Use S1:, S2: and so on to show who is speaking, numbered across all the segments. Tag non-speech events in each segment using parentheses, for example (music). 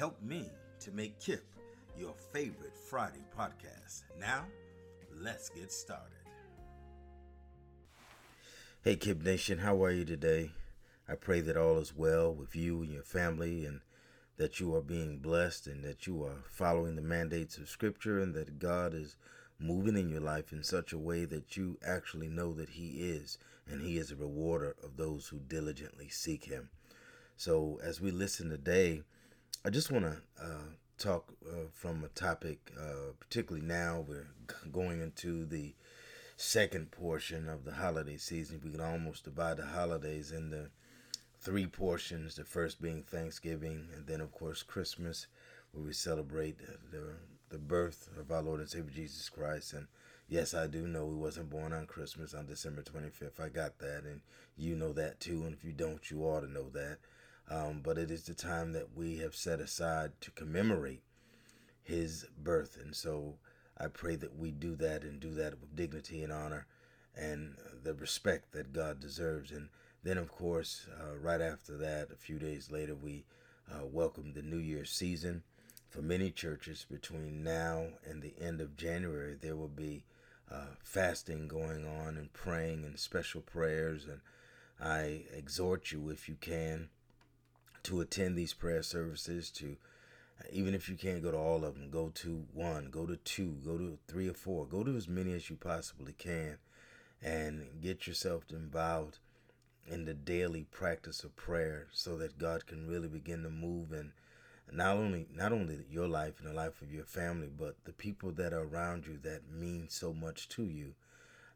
S1: Help me to make KIP your favorite Friday podcast. Now, let's get started. Hey, KIP Nation, how are you today? I pray that all is well with you and your family and that you are being blessed and that you are following the mandates of Scripture and that God is moving in your life in such a way that you actually know that He is and He is a rewarder of those who diligently seek Him. So, as we listen today, I just want to uh, talk uh, from a topic, uh, particularly now we're going into the second portion of the holiday season. We can almost divide the holidays into three portions. The first being Thanksgiving, and then of course Christmas, where we celebrate the the birth of our Lord and Savior Jesus Christ. And yes, I do know He wasn't born on Christmas on December 25th. I got that, and you know that too. And if you don't, you ought to know that. Um, but it is the time that we have set aside to commemorate his birth. And so I pray that we do that and do that with dignity and honor and the respect that God deserves. And then, of course, uh, right after that, a few days later, we uh, welcome the New Year's season. For many churches, between now and the end of January, there will be uh, fasting going on and praying and special prayers. And I exhort you, if you can, to attend these prayer services to even if you can't go to all of them go to one go to two go to three or four go to as many as you possibly can and get yourself involved in the daily practice of prayer so that God can really begin to move and not only not only your life and the life of your family but the people that are around you that mean so much to you.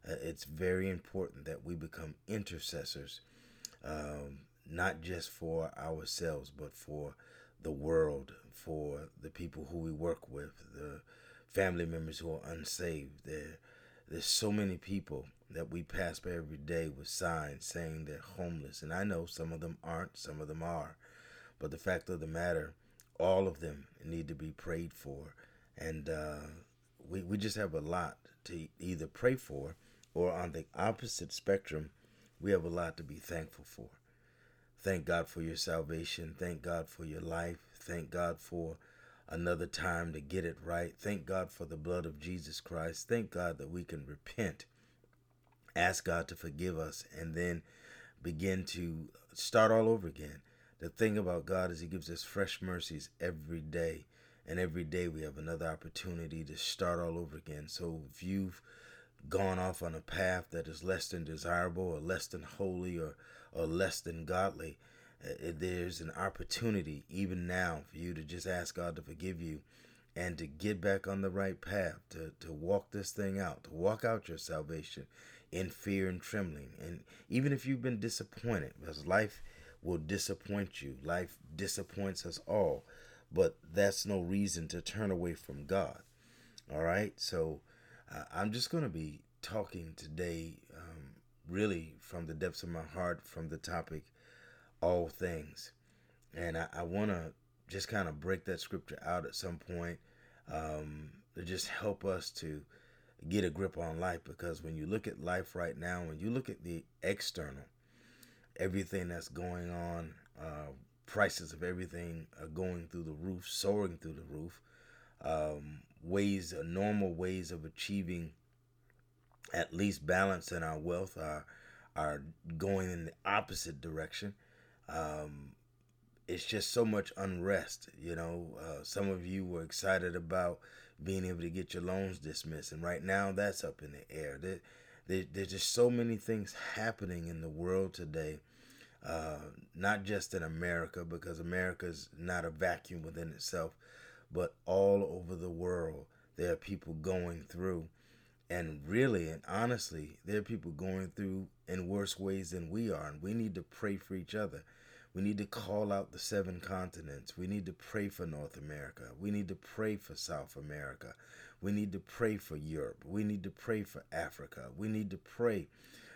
S1: Uh, it's very important that we become intercessors um, not just for ourselves, but for the world, for the people who we work with, the family members who are unsaved. There, there's so many people that we pass by every day with signs saying they're homeless. And I know some of them aren't, some of them are. But the fact of the matter, all of them need to be prayed for. And uh, we, we just have a lot to either pray for or on the opposite spectrum, we have a lot to be thankful for. Thank God for your salvation. Thank God for your life. Thank God for another time to get it right. Thank God for the blood of Jesus Christ. Thank God that we can repent, ask God to forgive us, and then begin to start all over again. The thing about God is He gives us fresh mercies every day. And every day we have another opportunity to start all over again. So if you've gone off on a path that is less than desirable or less than holy or, or less than godly, uh, there's an opportunity even now for you to just ask God to forgive you and to get back on the right path, to, to walk this thing out, to walk out your salvation in fear and trembling. And even if you've been disappointed, because life will disappoint you, life disappoints us all, but that's no reason to turn away from God. All right? So, uh, I'm just going to be talking today, um, really from the depths of my heart, from the topic, all things. And I, I want to just kind of break that scripture out at some point um, to just help us to get a grip on life because when you look at life right now, when you look at the external, everything that's going on, uh, prices of everything are going through the roof, soaring through the roof. Um, ways, normal ways of achieving at least balance our wealth are are going in the opposite direction. Um, it's just so much unrest. You know, uh, some of you were excited about being able to get your loans dismissed, and right now that's up in the air. There, there, there's just so many things happening in the world today. Uh, not just in America, because America is not a vacuum within itself, but all over the world, there are people going through. And really and honestly, there are people going through in worse ways than we are. And we need to pray for each other. We need to call out the seven continents. We need to pray for North America. We need to pray for South America. We need to pray for Europe. We need to pray for Africa. We need to pray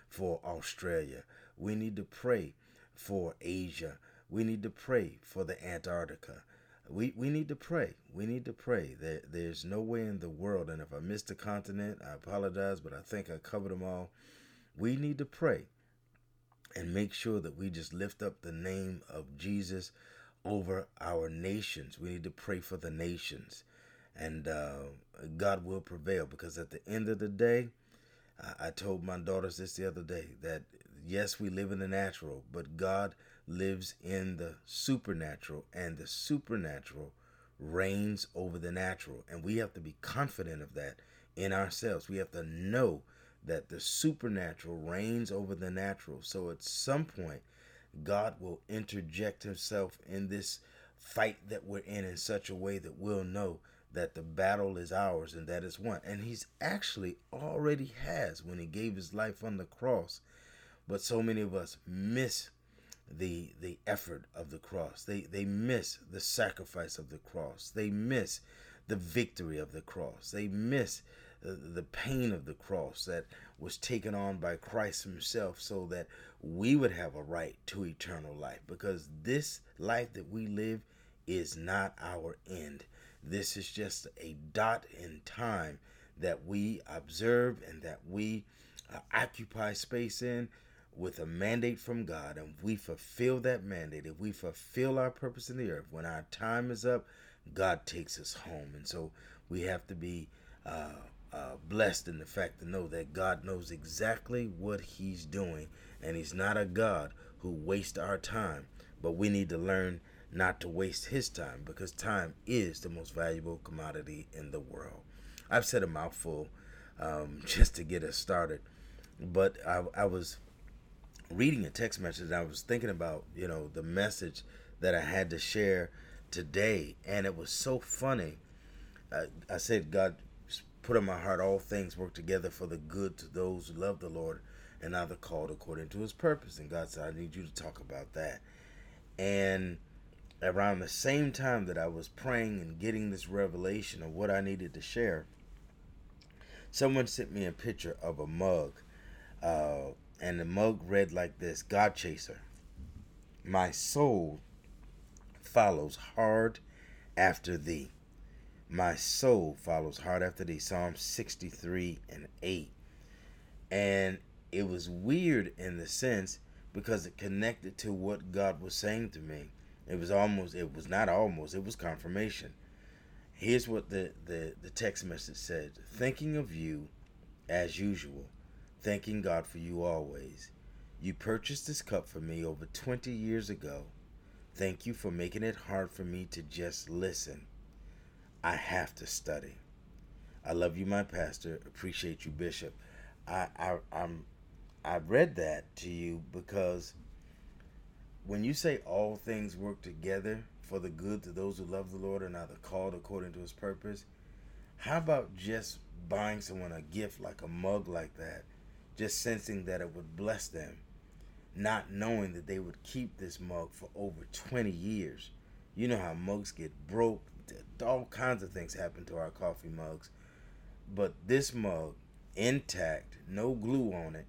S1: for Australia. We need to pray for Asia. We need to pray for the Antarctica. We, we need to pray. We need to pray. There, there's no way in the world, and if I missed a continent, I apologize, but I think I covered them all. We need to pray and make sure that we just lift up the name of Jesus over our nations. We need to pray for the nations, and uh, God will prevail because at the end of the day, I, I told my daughters this the other day that yes, we live in the natural, but God lives in the supernatural, and the supernatural reigns over the natural. And we have to be confident of that in ourselves. We have to know that the supernatural reigns over the natural. So at some point, God will interject himself in this fight that we're in in such a way that we'll know that the battle is ours and that is won. And he's actually already has when he gave his life on the cross. But so many of us miss the the effort of the cross. They they miss the sacrifice of the cross. They miss the victory of the cross. They miss the, pain of the cross that was taken on by Christ himself so that we would have a right to eternal life because this life that we live is not our end. This is just a dot in time that we observe and that we uh, occupy space in with a mandate from God and we fulfill that mandate, if we fulfill our purpose in the earth, when our time is up, God takes us home. And so we have to be uh, uh, blessed in the fact to know that God knows exactly what He's doing, and He's not a God who wastes our time. But we need to learn not to waste His time because time is the most valuable commodity in the world. I've said a mouthful um, (laughs) just to get us started, but I, I was reading a text message I was thinking about, you know, the message that I had to share today. And it was so funny. I, I said, God put in my heart all things work together for the good to those who love the Lord and are the called according to his purpose. And God said, I need you to talk about that. And around the same time that I was praying and getting this revelation of what I needed to share, someone sent me a picture of a mug. Uh, and the mug read like this God Chaser. My soul follows hard after thee. My soul follows hard after thee. Psalm 63 and 8. And it was weird in the sense because it connected to what God was saying to me. It was almost, it was not almost, it was confirmation. Here's what the, the, the text message said Thinking of you as usual thanking God for you always. You purchased this cup for me over 20 years ago. Thank you for making it hard for me to just listen. I have to study. I love you, my pastor. Appreciate you, Bishop. I, I I'm I read that to you because when you say all things work together for the good to those who love the Lord and are the called according to his purpose, how about just buying someone a gift like a mug like that just sensing that it would bless them, not knowing that they would keep this mug for over 20 years. You know how mugs get broke, all kinds of things happen to our coffee mugs. But this mug, intact, no glue on it,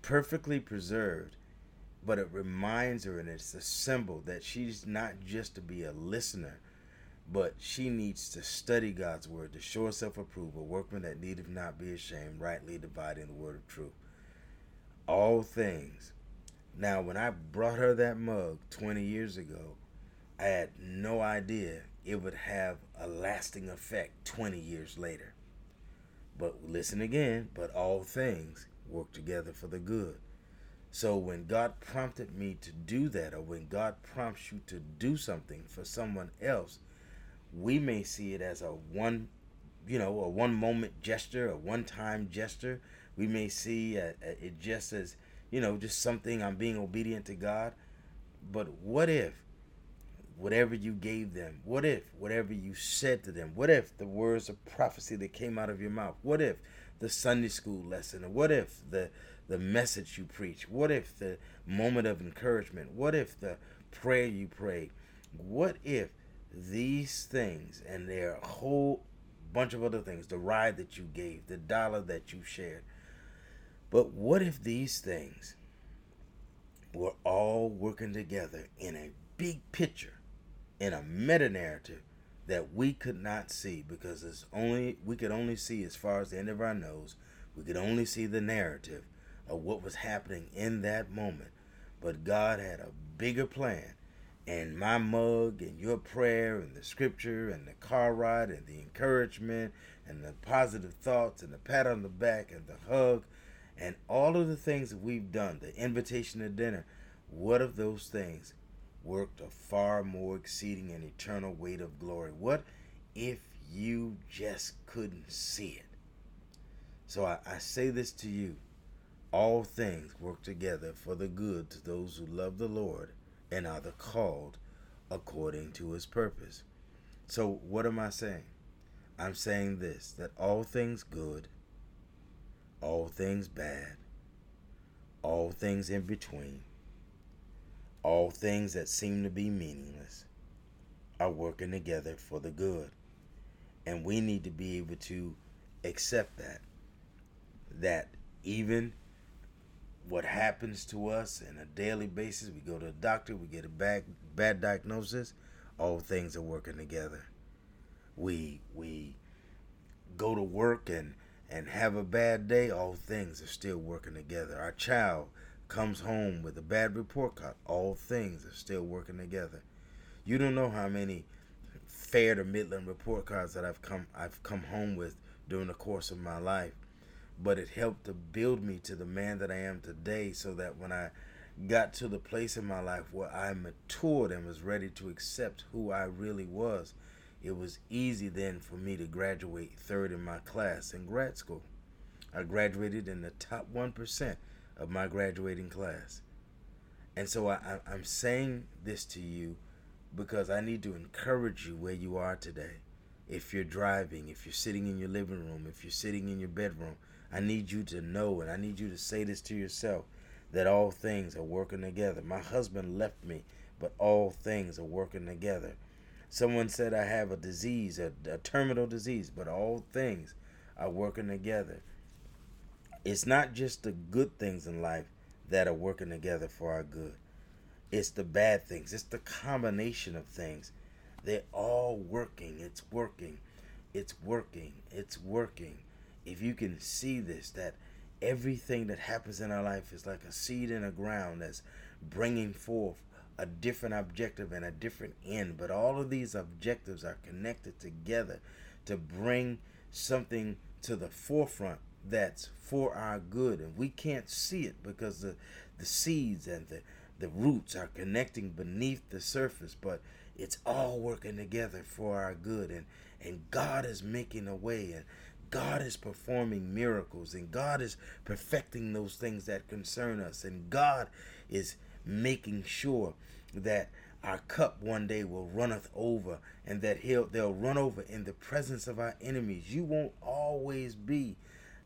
S1: perfectly preserved, but it reminds her and it's a symbol that she's not just to be a listener, but she needs to study God's word to show herself approved, a workman that needeth not be ashamed, rightly dividing the word of truth. All things. Now, when I brought her that mug 20 years ago, I had no idea it would have a lasting effect 20 years later. But listen again, but all things work together for the good. So when God prompted me to do that, or when God prompts you to do something for someone else, we may see it as a one, you know, a one moment gesture, a one time gesture. We may see a, a, it just as, you know, just something I'm being obedient to God. But what if whatever you gave them? What if whatever you said to them? What if the words of prophecy that came out of your mouth? What if the Sunday school lesson? What if the the message you preach? What if the moment of encouragement? What if the prayer you prayed? What if these things and their whole bunch of other things, the ride that you gave, the dollar that you shared. But what if these things were all working together in a big picture in a meta narrative that we could not see because it's only we could only see as far as the end of our nose. We could only see the narrative of what was happening in that moment. But God had a bigger plan. And my mug and your prayer and the scripture and the car ride and the encouragement and the positive thoughts and the pat on the back and the hug and all of the things that we've done, the invitation to dinner, what of those things worked a far more exceeding and eternal weight of glory. What if you just couldn't see it? So I, I, say this to you all things work together for the good to those who love the Lord and are the called according to his purpose. So, what am I saying? I'm saying this that all things good, all things bad, all things in between, all things that seem to be meaningless are working together for the good. And we need to be able to accept that. That even what happens to us on a daily basis, we go to a doctor, we get a bad, bad diagnosis, all things are working together. We we go to work and and have a bad day, all things are still working together. Our child comes home with a bad report card, all things are still working together. You don't know how many fair to Midland report cards that I've come I've come home with during the course of my life. But it helped to build me to the man that I am today so that when I got to the place in my life where I matured and was ready to accept who I really was, it was easy then for me to graduate third in my class in grad school. I graduated in the top 1% of my graduating class. And so I, I'm saying this to you because I need to encourage you where you are today. If you're driving, if you're sitting in your living room, if you're sitting in your bedroom, I need you to know and I need you to say this to yourself that all things are working together. My husband left me, but all things are working together. Someone said I have a disease, a, a terminal disease, but all things are working together it's not just the good things in life that are working together for our good. It's the bad things. It's the combination of things. They're all working. It's working. It's working. It's working. If you can see this, that everything that happens in our life is like a seed in the ground that's bringing forth a different objective and a different end. But all of these objectives are connected together to bring something to the forefront that's for our good. And we can't see it because the the seeds and the the roots are connecting beneath the surface but it's all working together for our good. And and God is making a way. And God is performing miracles and God is perfecting those things that concern us and God is making sure that our cup one day will runneth over and that he'll they'll run over in the presence of our enemies you won't always be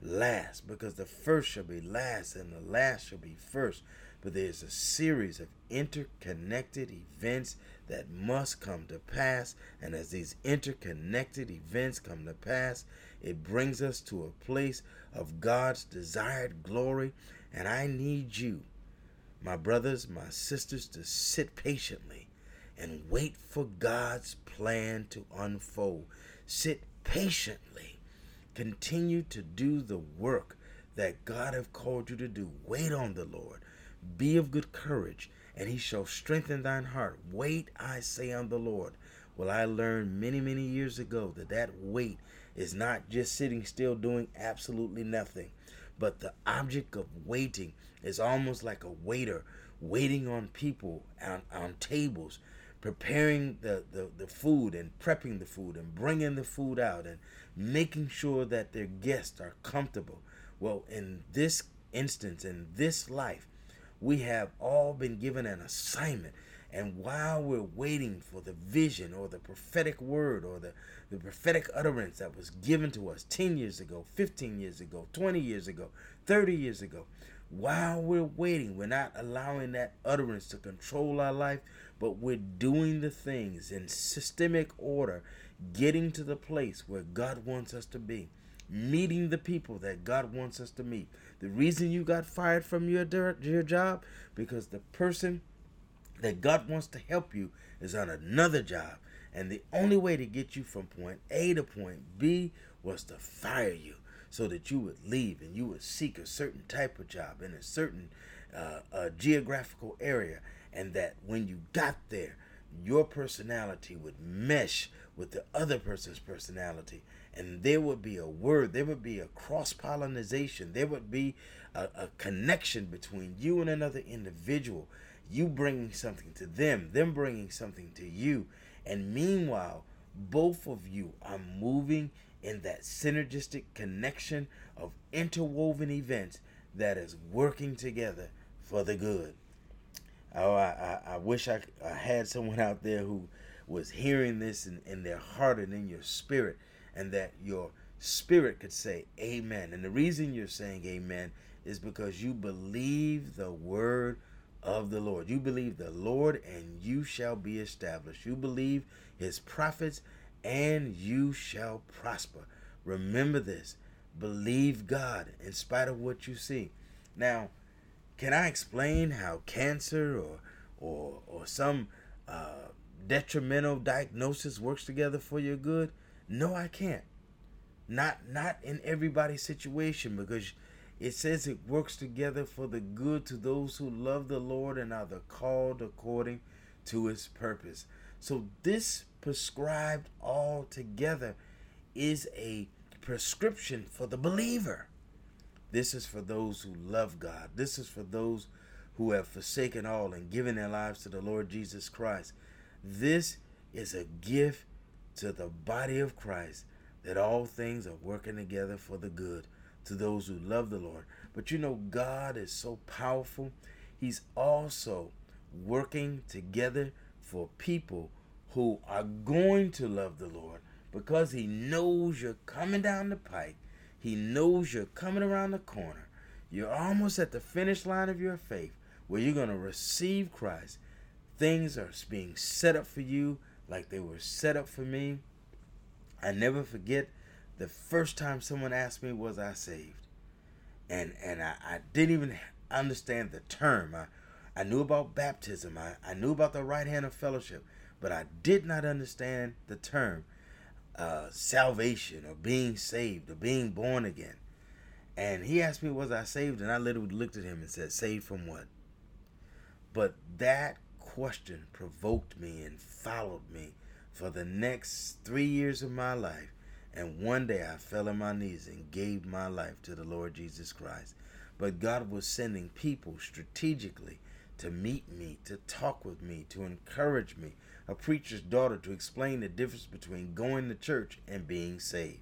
S1: last because the first shall be last and the last shall be first. But there's a series of interconnected events that must come to pass. And as these interconnected events come to pass, it brings us to a place of God's desired glory. And I need you, my brothers, my sisters, to sit patiently and wait for God's plan to unfold. Sit patiently. Continue to do the work that God have called you to do. Wait on the Lord. Be of good courage, and he shall strengthen thine heart. Wait, I say, on the Lord. Well, I learned many, many years ago that that wait is not just sitting still doing absolutely nothing, but the object of waiting is almost like a waiter waiting on people on, on tables, preparing the, the, the food and prepping the food and bringing the food out and making sure that their guests are comfortable. Well, in this instance, in this life, we have all been given an assignment. And while we're waiting for the vision or the prophetic word or the, the prophetic utterance that was given to us 10 years ago, 15 years ago, 20 years ago, 30 years ago, while we're waiting, we're not allowing that utterance to control our life, but we're doing the things in systemic order, getting to the place where God wants us to be, meeting the people that God wants us to meet. The reason you got fired from your, your job, because the person that God wants to help you is on another job. And the only way to get you from point A to point B was to fire you so that you would leave and you would seek a certain type of job in a certain uh, uh, geographical area, and that when you got there, your personality would mesh with the other person's personality, and there would be a word, there would be a cross pollination, there would be a, a connection between you and another individual. You bringing something to them, them bringing something to you, and meanwhile, both of you are moving in that synergistic connection of interwoven events that is working together for the good. Oh, I, I, I wish I, I, had someone out there who was hearing this in, in their heart and in your spirit, and that your spirit could say amen. And the reason you're saying amen is because you believe the word of the Lord. You believe the Lord, and you shall be established. You believe his prophets, and you shall prosper. Remember this. Believe God in spite of what you see. Now, can I explain how cancer or or or some uh, detrimental diagnosis works together for your good? No, I can't. Not not in everybody's situation because it says it works together for the good to those who love the Lord and are the called according to his purpose. So this prescribed all together is a prescription for the believer. This is for those who love God. This is for those who have forsaken all and given their lives to the Lord Jesus Christ. This is a gift to the body of Christ that all things are working together for the good to those who love the Lord. But you know, God is so powerful. He's also working together for people who are going to love the Lord because He knows you're coming down the pike. He knows you're coming around the corner. You're almost at the finish line of your faith where you're going to receive Christ. Things are being set up for you like they were set up for me. I never forget the first time someone asked me, Was I saved? And and I, I didn't even understand the term. I, I knew about baptism. I, I knew about the right hand of fellowship but I did not understand the term uh, salvation or being saved or being born again. And he asked me, Was I saved? And I literally looked at him and said, Saved from what? But that question provoked me and followed me for the next three years of my life. And one day I fell on my knees and gave my life to the Lord Jesus Christ. But God was sending people strategically to meet me, to talk with me, to encourage me, a preacher's daughter to explain the difference between going to church and being saved.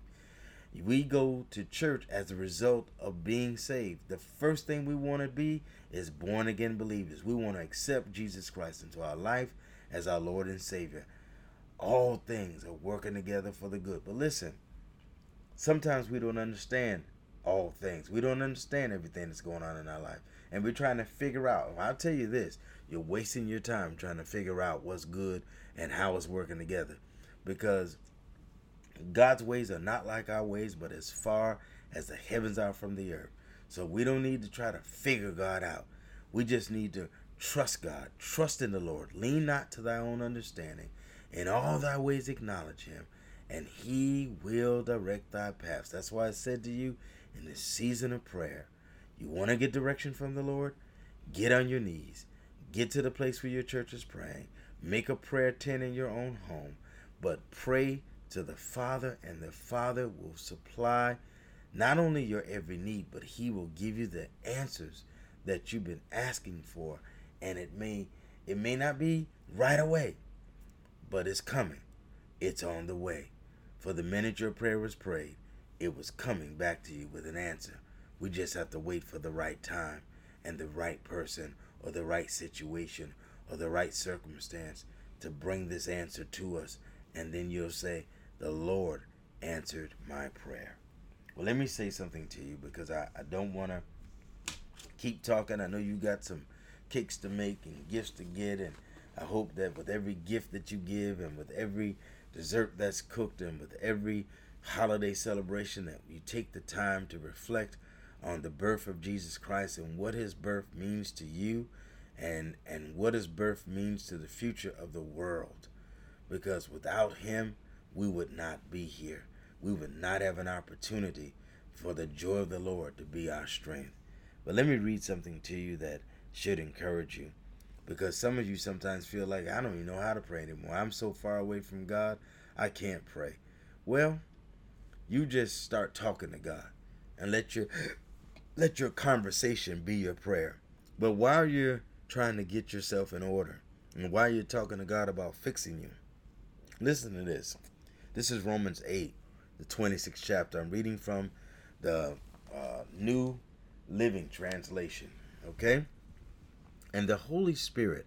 S1: We go to church as a result of being saved. The first thing we want to be is born again believers. We want to accept Jesus Christ into our life as our Lord and Savior. All things are working together for the good. But listen, sometimes we don't understand all things. We don't understand everything that's going on in our life. And we're trying to figure out. I'll tell you this you're wasting your time trying to figure out what's good and how it's working together. Because God's ways are not like our ways, but as far as the heavens are from the earth. So we don't need to try to figure God out. We just need to Trust God. Trust in the Lord. Lean not to thy own understanding. In all thy ways acknowledge him, and he will direct thy paths. That's why I said to you in this season of prayer, you want to get direction from the Lord? Get on your knees. Get to the place where your church is praying. Make a prayer tent in your own home. But pray to the Father, and the Father will supply not only your every need, but He will give you the answers that you've been asking for. And it may it may not be right away, but it's coming. It's on the way. For the minute your prayer was prayed, it was coming back to you with an answer. We just have to wait for the right time and the right person or the right situation or the right circumstance to bring this answer to us. And then you'll say, The Lord answered my prayer. Well, let me say something to you because I, I don't want to keep talking. I know you got some kicks to make and gifts to get. And I hope that with every gift that you give and with every dessert that's cooked and with every holiday celebration that you take the time to reflect on the birth of Jesus Christ and what his birth means to you and and what his birth means to the future of the world because without him we would not be here. We would not have an opportunity for the joy of the Lord to be our strength. But let me read something to you that should encourage you. Because some of you sometimes feel like I don't even know how to pray anymore. I'm so far away from God I can't pray. Well you just start talking to God and let your let your conversation be your prayer. But while you're trying to get yourself in order and while you're talking to God about fixing you, listen to this. This is Romans 8, the 26th chapter. I'm reading from the uh, New Living Translation. Okay? And the Holy Spirit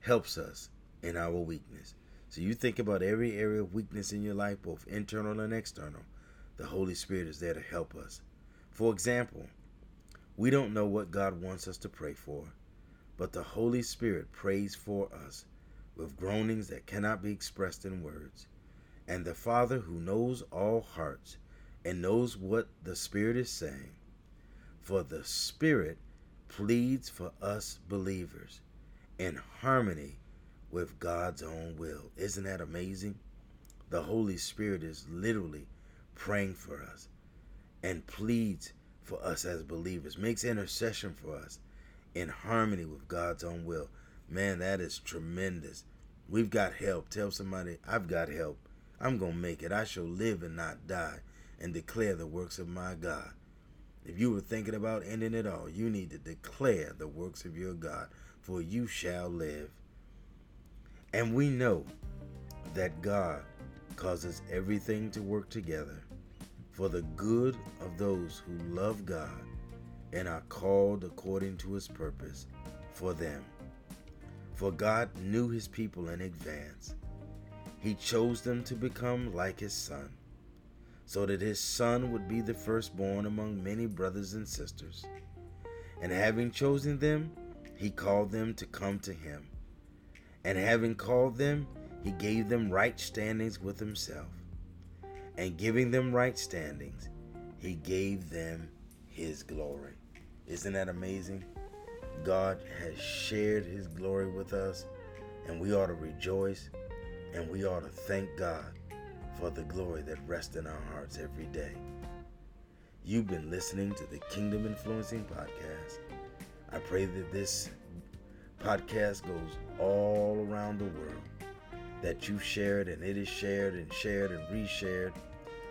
S1: helps us in our weakness. So you think about every area of weakness in your life, both internal and external. The Holy Spirit is there to help us. For example, we don't know what God wants us to pray for, but the Holy Spirit prays for us with groanings that cannot be expressed in words. And the Father, who knows all hearts and knows what the Spirit is saying, for the Spirit pleads for us believers in harmony with God's own will. Isn't that amazing? The Holy Spirit is literally praying for us and pleads for us as believers, makes intercession for us in harmony with God's own will. Man, that is tremendous. We've got help. Tell somebody, I've got help. I'm going to make it. I shall live and not die and declare the works of my God. If you were thinking about ending it all, you need to declare the works of your God, for you shall live. And we know that God causes everything to work together for the good of those who love God and are called according to his purpose for them. For God knew his people in advance. He chose them to become like his son, so that his son would be the firstborn among many brothers and sisters. And having chosen them, he called them to come to him. And having called them, he gave them right standings with himself and giving them right standings, he gave them his glory. Isn't that amazing? God has shared his glory with us, and we ought to rejoice and we ought to thank God for the glory that rests in our hearts every day. You've been listening to the Kingdom Influencing Podcast. I pray that this podcast goes all around the world, that you share it and it is shared and shared and reshared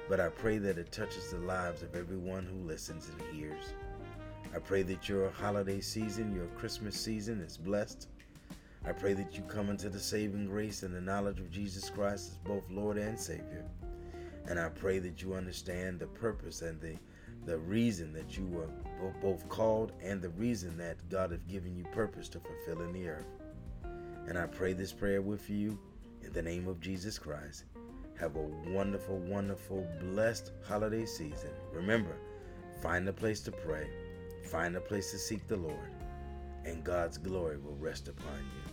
S1: but I pray that it touches the lives of everyone who listens and hears. I pray that your holiday season, your Christmas season is blessed. I pray that you come into the saving grace and the knowledge of Jesus Christ as both Lord and Savior. And I pray that you understand the purpose and the, the reason that you were both called and the reason that God has given you purpose to fulfill in the earth. And I pray this prayer with you in the name of Jesus Christ. Have a wonderful, wonderful, blessed holiday season. Remember, find a place to pray, find a place to seek the Lord, and God's glory will rest upon you.